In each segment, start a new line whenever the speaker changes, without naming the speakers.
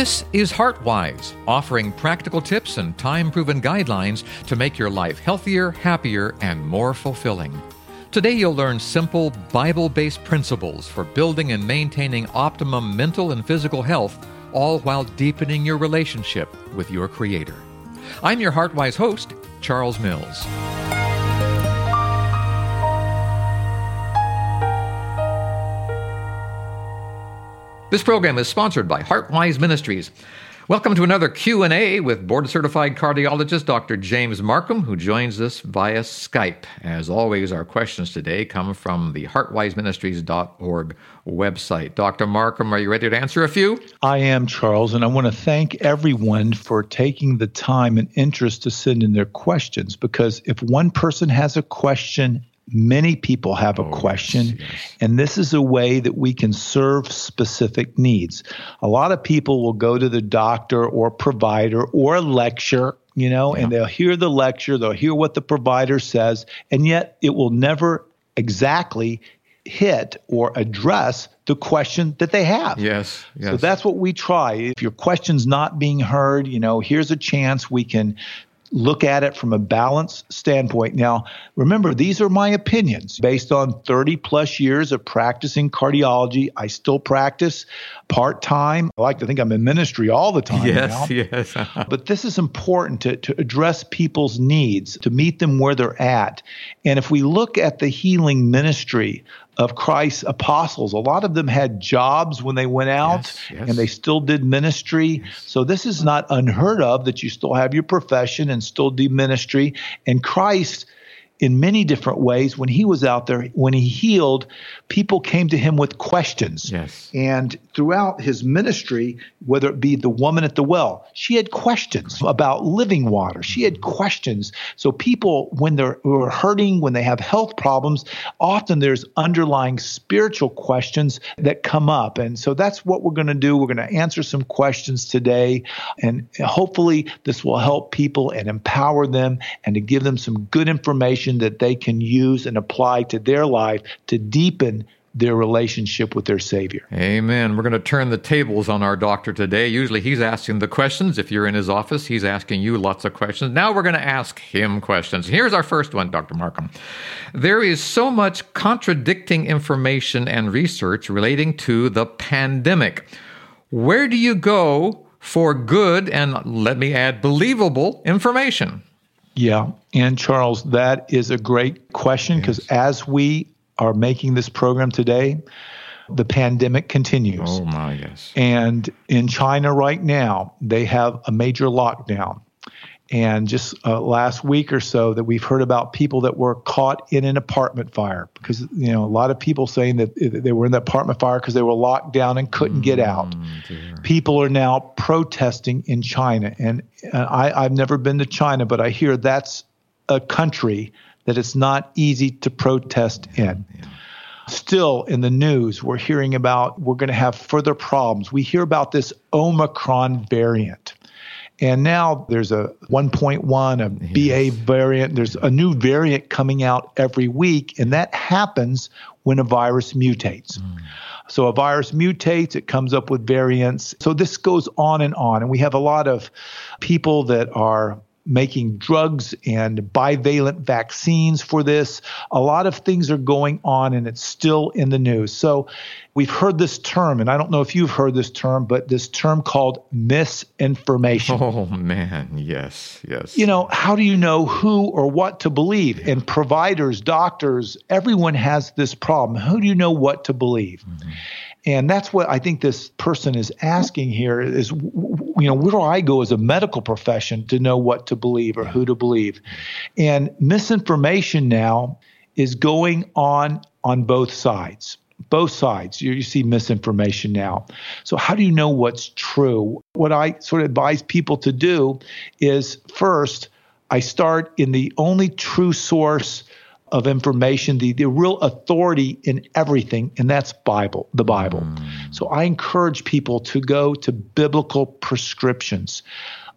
This is HeartWise, offering practical tips and time proven guidelines to make your life healthier, happier, and more fulfilling. Today, you'll learn simple Bible based principles for building and maintaining optimum mental and physical health, all while deepening your relationship with your Creator. I'm your HeartWise host, Charles Mills. This program is sponsored by HeartWise Ministries. Welcome to another Q&A with board-certified cardiologist Dr. James Marcum who joins us via Skype. As always, our questions today come from the heartwiseministries.org website. Dr. Marcum, are you ready to answer a few?
I am, Charles, and I want to thank everyone for taking the time and interest to send in their questions because if one person has a question Many people have a oh, question, yes, yes. and this is a way that we can serve specific needs. A lot of people will go to the doctor or provider or lecture, you know, yeah. and they'll hear the lecture, they'll hear what the provider says, and yet it will never exactly hit or address the question that they have.
Yes, yes.
So that's what we try. If your question's not being heard, you know, here's a chance we can look at it from a balanced standpoint. Now, remember, these are my opinions based on 30 plus years of practicing cardiology. I still practice part time. I like to think I'm in ministry all the time.
Yes,
now.
yes.
but this is important to, to address people's needs, to meet them where they're at. And if we look at the healing ministry of Christ's apostles. A lot of them had jobs when they went out yes, yes. and they still did ministry. Yes. So this is not unheard of that you still have your profession and still do ministry. And Christ in many different ways. When he was out there, when he healed, people came to him with questions.
Yes.
And throughout his ministry, whether it be the woman at the well, she had questions about living water. She had questions. So people, when they're hurting, when they have health problems, often there's underlying spiritual questions that come up. And so that's what we're going to do. We're going to answer some questions today. And hopefully this will help people and empower them and to give them some good information information that they can use and apply to their life to deepen their relationship with their Savior.
Amen. We're going to turn the tables on our doctor today. Usually he's asking the questions. If you're in his office, he's asking you lots of questions. Now we're going to ask him questions. Here's our first one, Dr. Marcum. There is so much contradicting information and research relating to the pandemic. Where do you go for good and, let me add, believable information?
Yeah. And Charles, that is a great question because yes. as we are making this program today, the pandemic continues.
Oh, my, yes.
And in China right now, they have a major lockdown and just uh, last week or so that we've heard about people that were caught in an apartment fire because you know a lot of people saying that they were in the apartment fire because they were locked down and couldn't mm, get out. Dear. People are now protesting in China, and uh, I, I've never been to China, but I hear that's a country that it's not easy to protest yeah, in. Yeah. Still in the news, we're hearing about we're going to have further problems. We hear about this Omicron variant. And now there's a 1.1, a yes. BA variant. There's a new variant coming out every week, and that happens when a virus mutates. Mm. So a virus mutates, it comes up with variants. So this goes on and on. And we have a lot of people that are making drugs and bivalent vaccines for this. A lot of things are going on and it's still in the news. So we've heard this term, and I don't know if you've heard this term, but this term called misinformation.
Oh, man. Yes, yes.
You know, how do you know who or what to believe? Yeah. And providers, doctors, everyone has this problem. Who do you know what to believe? Mm-hmm. And that's what I think this person is asking here is, you know, where do I go as a medical profession to know what to believe or who to believe? And misinformation now is going on on both sides. Both sides, you, you see misinformation now. So, how do you know what's true? What I sort of advise people to do is first, I start in the only true source of information, the, the real authority in everything, and that's Bible, the Bible. Mm. So I encourage people to go to biblical prescriptions.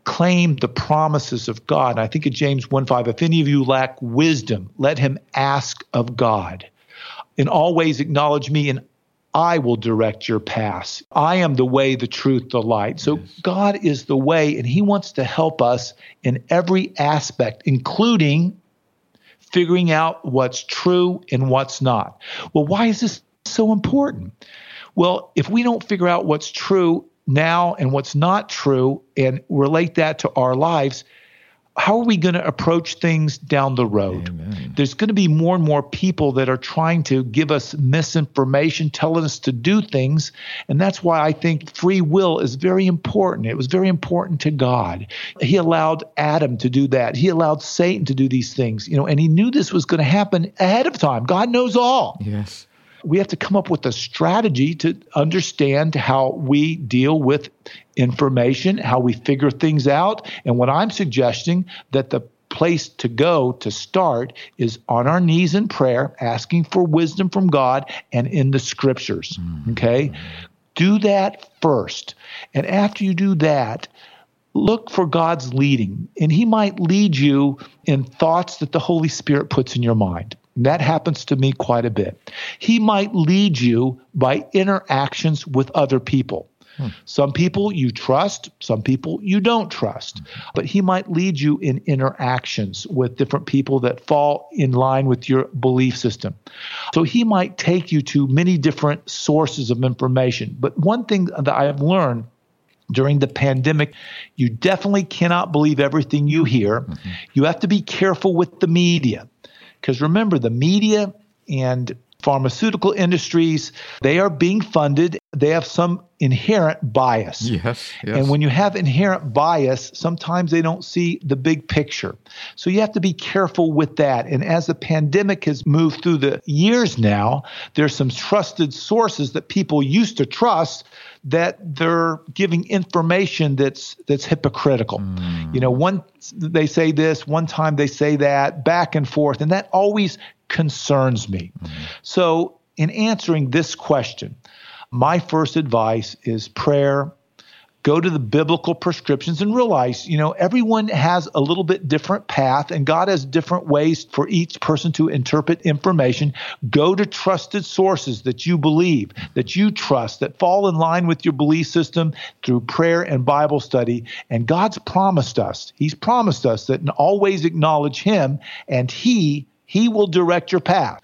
Claim the promises of God. I think of James 1 5. If any of you lack wisdom, let him ask of God. In all ways, acknowledge me, and I will direct your paths. I am the way, the truth, the light. So yes. God is the way, and He wants to help us in every aspect, including figuring out what's true and what's not. Well, why is this so important? Well, if we don't figure out what's true now and what's not true and relate that to our lives, how are we going to approach things down the road? Amen. There's going to be more and more people that are trying to give us misinformation, telling us to do things. And that's why I think free will is very important. It was very important to God. He allowed Adam to do that. He allowed Satan to do these things, you know, and he knew this was going to happen ahead of time. God knows all.
Yes
we have to come up with a strategy to understand how we deal with information, how we figure things out. And what I'm suggesting that the place to go to start is on our knees in prayer, asking for wisdom from God and in the scriptures. Mm-hmm. Okay? Do that first. And after you do that, look for God's leading. And He might lead you in thoughts that the Holy Spirit puts in your mind. That happens to me quite a bit. He might lead you by interactions with other people. Hmm. Some people you trust, some people you don't trust. But he might lead you in interactions with different people that fall in line with your belief system. So he might take you to many different sources of information. But one thing that I have learned during the pandemic, you definitely cannot believe everything you hear. Mm-hmm. You have to be careful with the media. Because remember, the media and pharmaceutical industries, they are being funded. They have some inherent bias.
Yes, yes.
And when you have inherent bias, sometimes they don't see the big picture. So you have to be careful with that. And as the pandemic has moved through the years now, there's some trusted sources that people used to trust that they're giving information that's that's hypocritical. Mm. You know, one they say this, one time they say that, back and forth, and that always concerns me. Mm. So, in answering this question, my first advice is prayer go to the biblical prescriptions and realize, you know, everyone has a little bit different path and God has different ways for each person to interpret information. Go to trusted sources that you believe, that you trust, that fall in line with your belief system through prayer and Bible study. And God's promised us, He's promised us that always acknowledge Him and He he will direct your path.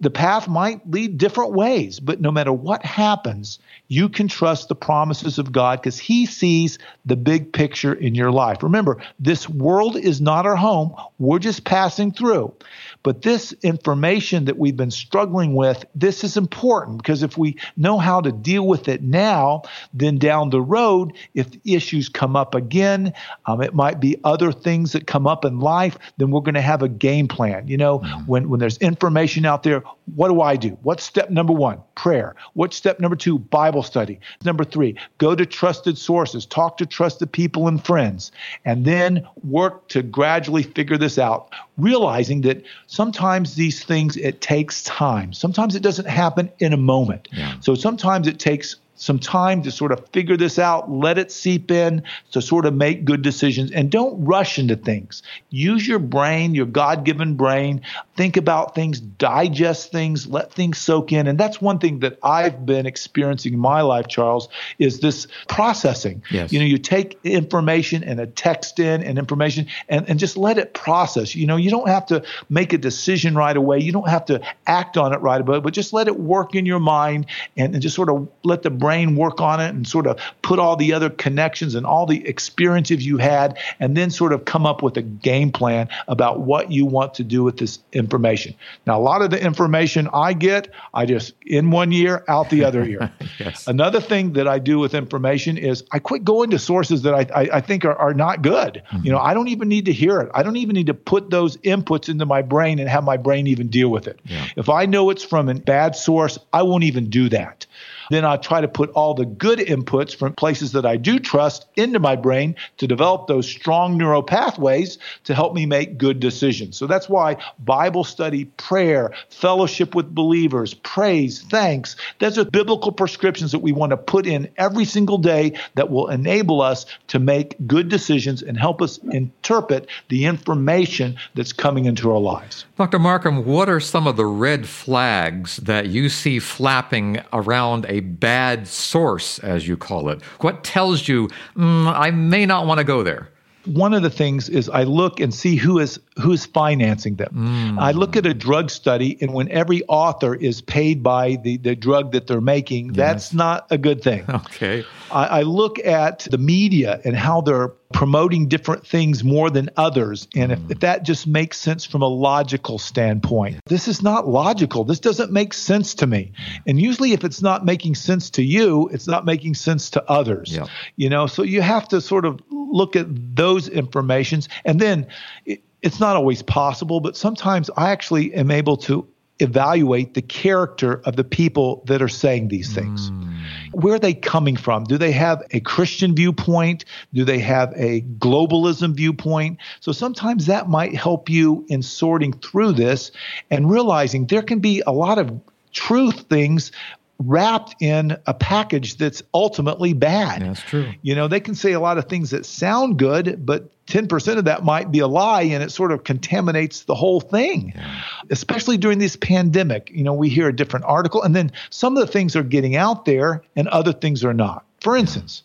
The path might lead different ways, but no matter what happens, you can trust the promises of God because He sees the big picture in your life. Remember, this world is not our home. We're just passing through. But this information that we've been struggling with, this is important because if we know how to deal with it now, then down the road, if issues come up again, um, it might be other things that come up in life, then we're going to have a game plan. You know, mm-hmm. when, when there's information out there, what do I do? What's step number one? Prayer. What's step number two? Bible study. Number three, go to trusted sources, talk to trusted people and friends, and then work to gradually figure this out, realizing that sometimes these things, it takes time. Sometimes it doesn't happen in a moment. Yeah. So sometimes it takes some time to sort of figure this out, let it seep in to sort of make good decisions and don't rush into things. Use your brain, your God given brain, think about things, digest things, let things soak in. And that's one thing that I've been experiencing in my life, Charles, is this processing. Yes. You know, you take information and a text in and information and, and just let it process. You know, you don't have to make a decision right away. You don't have to act on it right away, but just let it work in your mind and, and just sort of let the brain brain work on it and sort of put all the other connections and all the experiences you had, and then sort of come up with a game plan about what you want to do with this information. Now, a lot of the information I get, I just in one year, out the other year. yes. Another thing that I do with information is I quit going to sources that I, I, I think are, are not good. Mm-hmm. You know, I don't even need to hear it. I don't even need to put those inputs into my brain and have my brain even deal with it. Yeah. If I know it's from a bad source, I won't even do that. Then I try to put all the good inputs from places that I do trust into my brain to develop those strong neural pathways to help me make good decisions. So that's why Bible study, prayer, fellowship with believers, praise, thanks, those are biblical prescriptions that we want to put in every single day that will enable us to make good decisions and help us interpret the information that's coming into our lives.
Dr. Marcum, what are some of the red flags that you see flapping around a bad source, as you call it? What tells you, mm, I may not want to go there?
one of the things is I look and see who is who's financing them. Mm. I look at a drug study, and when every author is paid by the, the drug that they're making, yes. that's not a good thing.
Okay.
I, I, look at the media and how they're promoting different things more than others. And if, hmm. if, that just makes sense from a logical standpoint, this is not logical. This doesn't make sense to me. And usually, if it's not making sense to you, it's not making sense to others.
Yeah.
You know, so you have to sort of look at those informations. And then it, it's not always possible, but sometimes I actually am able to evaluate the character of the people that are saying these things. Mm. Where are they coming from? Do they have a Christian viewpoint? Do they have a globalism viewpoint? So sometimes that might help you in sorting through this and realizing there can be a lot of truth things wrapped in a package that's ultimately bad.
That's true.
You know, they can say a lot of things that sound good, but 10% of that might be a lie and it sort of contaminates the whole thing. Yeah. Especially during this pandemic. You know, we hear a different article and then some of the things are getting out there and other things are not. For instance,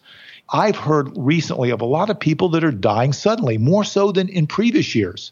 I've heard recently of a lot of people that are dying suddenly, more so than in previous years,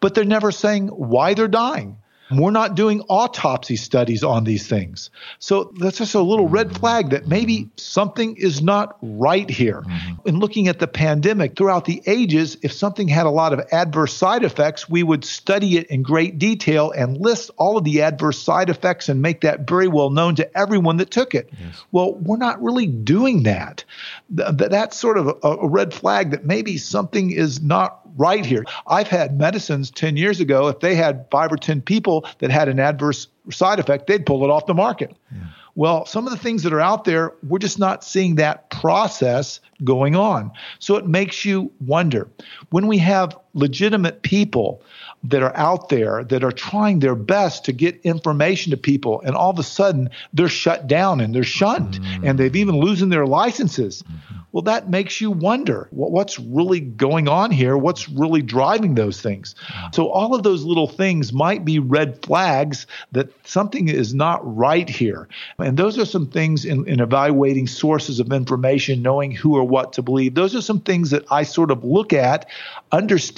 but they're never saying why they're dying. We're not doing autopsy studies on these things. So that's just a little red flag that maybe something is not right here. Mm-hmm. In looking at the pandemic throughout the ages, if something had a lot of adverse side effects, we would study it in great detail and list all of the adverse side effects and make that very well known to everyone that took it. Yes. Well, we're not really doing that. That's sort of a red flag that maybe something is not right here. I've had medicines 10 years ago, if they had five or 10 people that had an adverse side effect, they'd pull it off the market. Yeah. Well, some of the things that are out there, we're just not seeing that process going on. So it makes you wonder. When we have legitimate people that are out there that are trying their best to get information to people and all of a sudden they're shut down and they're shunned mm-hmm. and they've even losing their licenses mm-hmm. well that makes you wonder what's really going on here what's really driving those things mm-hmm. so all of those little things might be red flags that something is not right here and those are some things in, in evaluating sources of information knowing who or what to believe those are some things that i sort of look at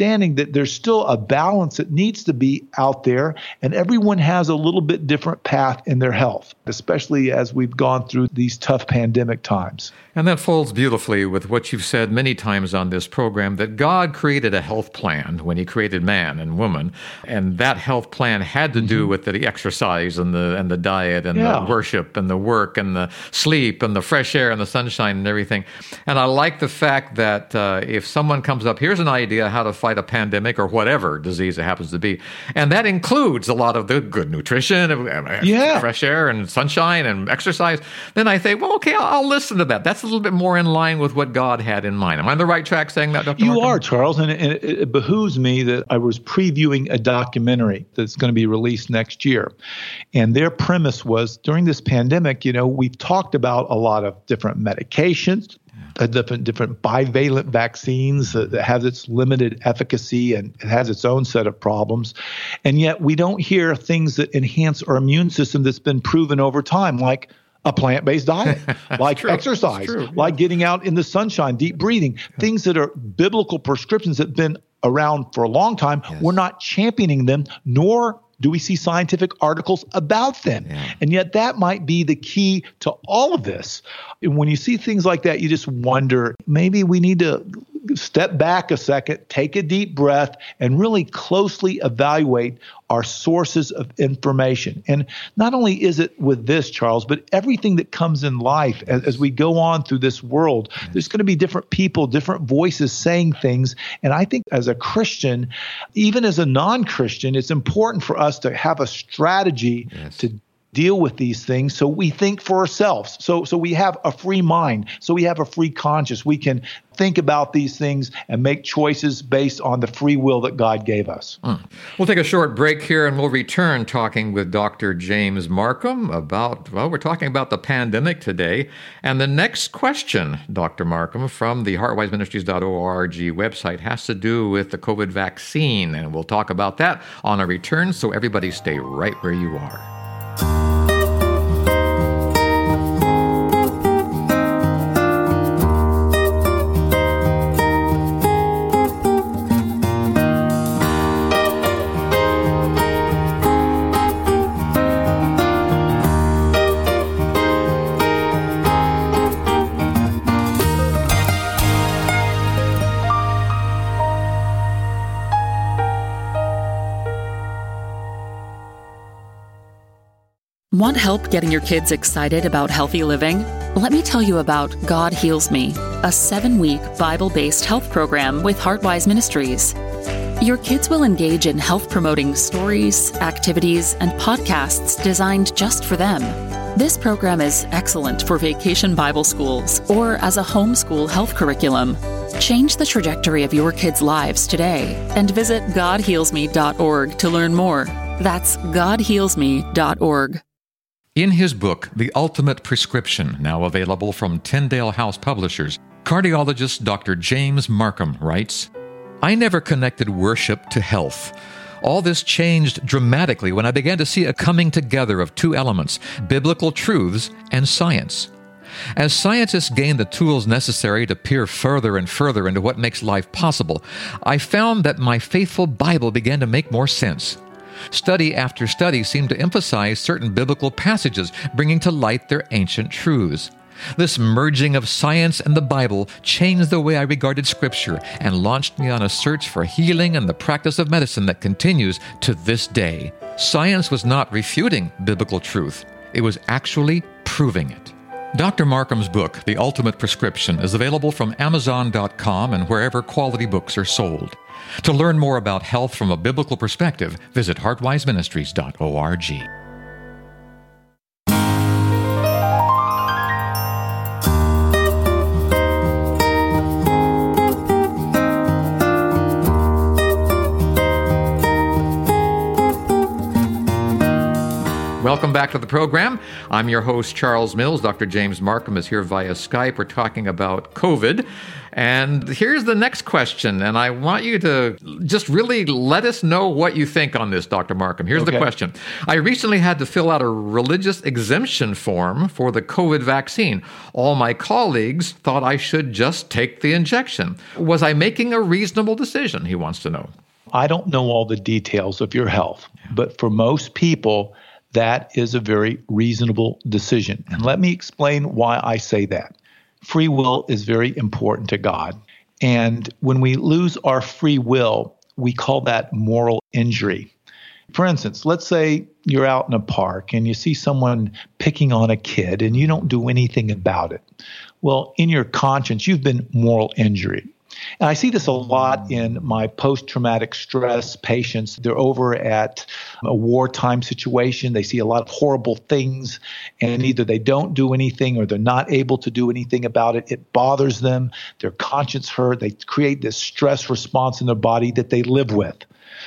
understanding that there's still a balance that needs to be out there, and everyone has a little bit different path in their health, especially as we've gone through these tough pandemic times.
And that folds beautifully with what you've said many times on this program that God created a health plan when He created man and woman, and that health plan had to do mm-hmm. with the exercise and the and the diet and yeah. the worship and the work and the sleep and the fresh air and the sunshine and everything. And I like the fact that uh, if someone comes up, here's an idea how to fight a pandemic or whatever disease it happens to be. And that includes a lot of the good nutrition, yeah. fresh air and sunshine and exercise. Then I say, well, okay, I'll, I'll, listen to that. That's a little bit more in line with what God had in mind. Am I on the right track saying that, Dr.
You
Marcum?
are, Charles. And it, it behooves me that I was previewing a documentary that's going to be released next year. And their premise was during this pandemic, you know, we've talked about a lot of different medications, uh, different different bivalent vaccines that, that has its limited efficacy and it has its own set of problems, and yet we don't hear things that enhance our immune system that's been proven over time, like a plant-based diet, like true. exercise, true, yeah. like getting out in the sunshine, deep breathing, yeah. things that are biblical prescriptions that have been around for a long time. Yes. We're not championing them, nor do we see scientific articles about them? Yeah. And yet, that might be the key to all of this. And when you see things like that, you just wonder maybe we need to step back a second, take a deep breath, and really closely evaluate our sources of information. And not only is it with this, Charles, but everything that comes in life as, as we go on through this world, there's going to be different people, different voices saying things. And I think as a Christian, even as a non Christian, it's important for us to have a strategy yes. to deal with these things so we think for ourselves. So so we have a free mind. So we have a free conscience. We can think about these things and make choices based on the free will that God gave us. Mm.
We'll take a short break here and we'll return talking with Dr. James Marcum about, well, we're talking about the pandemic today. And the next question, Dr. Marcum, from the heartwiseministries.org website has to do with the COVID vaccine. And we'll talk about that on a return. So everybody stay right where you are.
Want help getting your kids excited about healthy living? Let me tell you about God Heals Me, a seven week Bible based health program with Heartwise Ministries. Your kids will engage in health promoting stories, activities, and podcasts designed just for them. This program is excellent for vacation Bible schools or as a homeschool health curriculum. Change the trajectory of your kids' lives today and visit GodHealsMe.org to learn more. That's GodHealsMe.org.
In his book, The Ultimate Prescription, now available from Tyndale House Publishers, cardiologist Dr. James Marcum writes I never connected worship to health. All this changed dramatically when I began to see a coming together of two elements biblical truths and science. As scientists gain the tools necessary to peer further and further into what makes life possible, I found that my faithful Bible began to make more sense. Study after study seemed to emphasize certain biblical passages, bringing to light their ancient truths. This merging of science and the Bible changed the way I regarded Scripture and launched me on a search for healing and the practice of medicine that continues to this day. Science was not refuting biblical truth, it was actually proving it. Dr. Marcum's book, The Ultimate Prescription, is available from Amazon.com and wherever quality books are sold. To learn more about health from a biblical perspective, visit heartwiseministries.org. Welcome back to the program. I'm your host, Charles Mills. Dr. James Marcum is here via Skype. We're talking about COVID. And here's the next question. And I want you to just really let us know what you think on this, Dr. Marcum. Here's okay. the question I recently had to fill out a religious exemption form for the COVID vaccine. All my colleagues thought I should just take the injection. Was I making a reasonable decision? He wants to know.
I don't know all the details of your health, but for most people, that is a very reasonable decision. And let me explain why I say that. Free will is very important to God. And when we lose our free will, we call that moral injury. For instance, let's say you're out in a park and you see someone picking on a kid and you don't do anything about it. Well, in your conscience, you've been moral injury. And I see this a lot in my post traumatic stress patients. They're over at a wartime situation. They see a lot of horrible things, and either they don't do anything or they're not able to do anything about it. It bothers them. Their conscience hurt. They create this stress response in their body that they live with.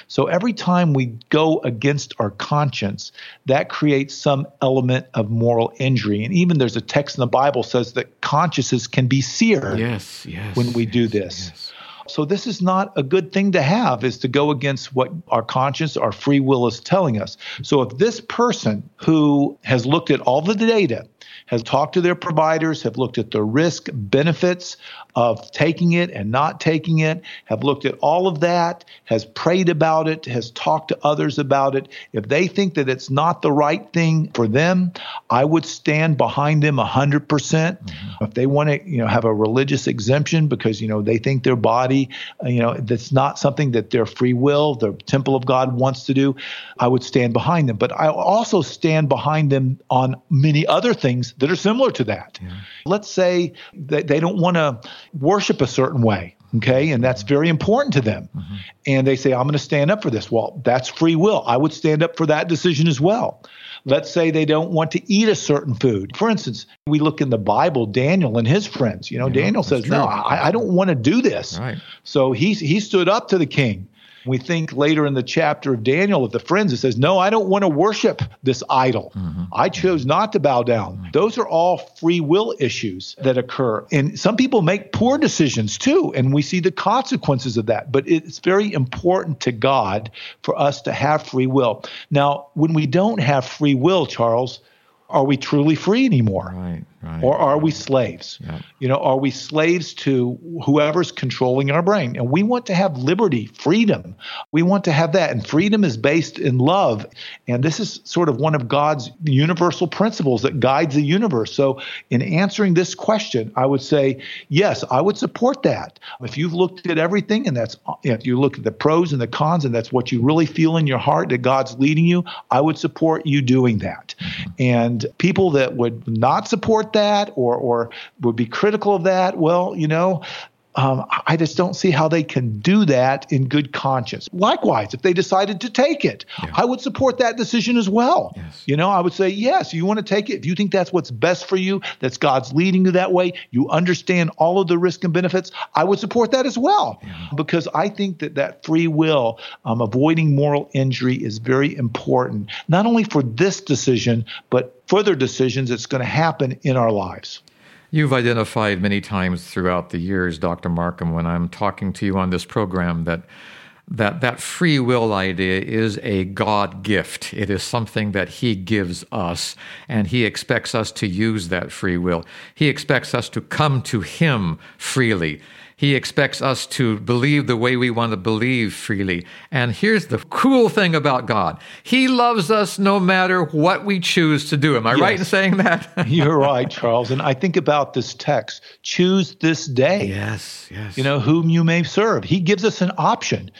So every time we go against our conscience, that creates some element of moral injury. And even there's a text in the Bible says that consciences can be seared
yes, yes,
when we do this. Yes. So this is not a good thing to have is to go against what our conscience, our free will is telling us. So if this person who has looked at all the data has talked to their providers, have looked at the risk benefits of taking it and not taking it, have looked at all of that, has prayed about it, has talked to others about it. If they think that it's not the right thing for them, I would stand behind them 100%. percent mm hmm If they want to, you know, have a religious exemption because, you know, they think their body, you know, that's not something that their free will, the temple of God wants to do, I would stand behind them. But I also stand behind them on many other things that are similar to that. Yeah. Let's say that they don't want to worship a certain way. Okay. And that's very important to them. Mm-hmm. And they say, I'm going to stand up for this. Well, that's free will. I would stand up for that decision as well. Let's say they don't want to eat a certain food. For instance, we look in the Bible, Daniel and his friends. You know, yeah, Daniel says, true. No, I, I, don't want to do this. Right. So he, he stood up to the king. We think later in the chapter of Daniel of the friends, it says, No, I don't want to worship this idol. Mm-hmm. I chose not to bow down. Mm-hmm. Those are all free will issues that occur. And some people make poor decisions too, and we see the consequences of that. But it's very important to God for us to have free will. Now, when we don't have free will, Charles, are we truly free anymore?
Right, right.
Or are we slaves? Yep. You know, are we slaves to whoever's controlling our brain? And we want to have liberty, freedom. We want to have that. And freedom is based in love. And this is sort of one of God's universal principles that guides the universe. So, in answering this question, I would say, yes, I would support that. If you've looked at everything and that's, if you look at the pros and the cons and that's what you really feel in your heart that God's leading you, I would support you doing that. Mm-hmm. And and people that would not support that or, or would be critical of that, well, you know, um, I just don't see how they can do that in good conscience. Likewise, if they decided to take it, yeah. I would support that decision as well. Yes. You know, I would say, yes, you want to take it. If you think that's what's best for you, that's God's leading you that way, you understand all of the risk and benefits, I would support that as well. Yeah. Because I think that that free will, um, avoiding moral injury, is very important, not only for this decision, but further decisions that's going to happen in our lives.
You've identified many times throughout the years, Dr. Marcum, when I'm talking to you on this program, that that that free will idea is a God gift. It is something that He gives us, and He expects us to use that free will. He expects us to come to Him freely. He expects us to believe the way we want to believe freely. And here's the cool thing about God He loves us no matter what we choose to do. Am I yes. right in saying that?
You're right, Charles. And I think about this text choose this day.
Yes, yes.
You know, whom you may serve. He gives us an option.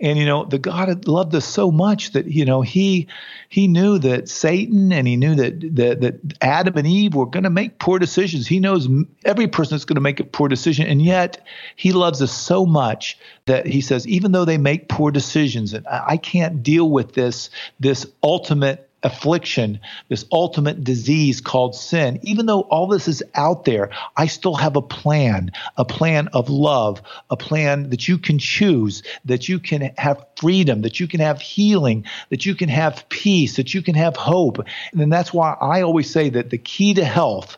And, you know, the God loved us so much that, you know, He he knew that Satan and he knew that that, that Adam and Eve were going to make poor decisions. He knows every person is going to make a poor decision, and yet he loves us so much that he says, even though they make poor decisions, and I can't deal with this this ultimate affliction, this ultimate disease called sin, even though all this is out there, I still have a plan, a plan of love, a plan that you can choose, that you can have freedom, that you can have healing, that you can have peace, that you can have hope. And that's why I always say that the key to health,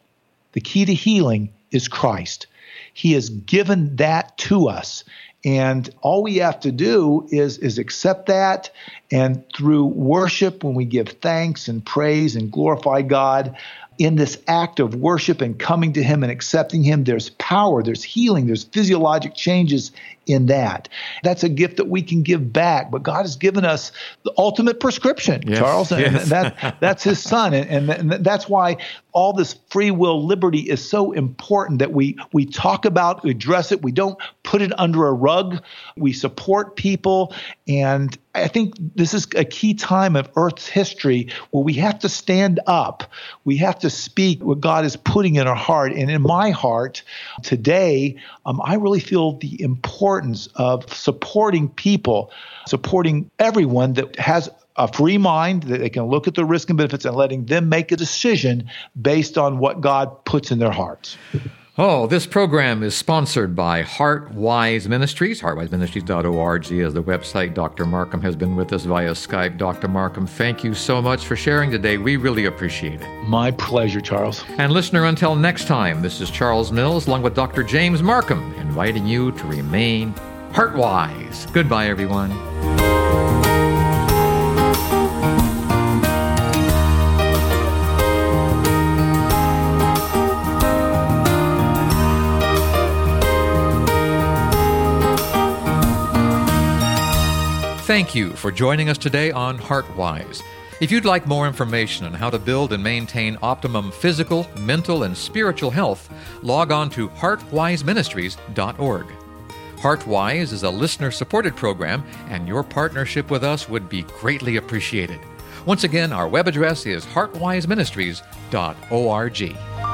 the key to healing is Christ. He has given that to us. And all we have to do is, is accept that. And through worship, when we give thanks and praise and glorify God, in this act of worship and coming to Him and accepting Him, there's power, there's healing, there's physiologic changes in that. That's a gift that we can give back. But God has given us the ultimate prescription, yes, Charles, and yes. that, that's His Son. And, and that's why all this free will liberty is so important that we we talk about, address it. We don't put it under a rug. We support people, and I think this is a key time of Earth's history where we have to stand up. We have to speak what God is putting in our heart. And in my heart today, um, I really feel the importance of supporting people, supporting everyone that has a free mind that they can look at the risk and benefits and letting them make a decision based on what God puts in their hearts.
Oh, this program is sponsored by HeartWise Ministries. HeartWiseMinistries.org is the website. Dr. Marcum has been with us via Skype. Dr. Marcum, thank you so much for sharing today. We really appreciate it.
My pleasure, Charles.
And listener, until next time, this is Charles Mills along with Dr. James Marcum, inviting you to remain heartwise. Goodbye, everyone. Thank you for joining us today on HeartWise. If you'd like more information on how to build and maintain optimum physical, mental, and spiritual health, log on to heartwiseministries.org. HeartWise is a listener supported program, and your partnership with us would be greatly appreciated. Once again, our web address is heartwiseministries.org.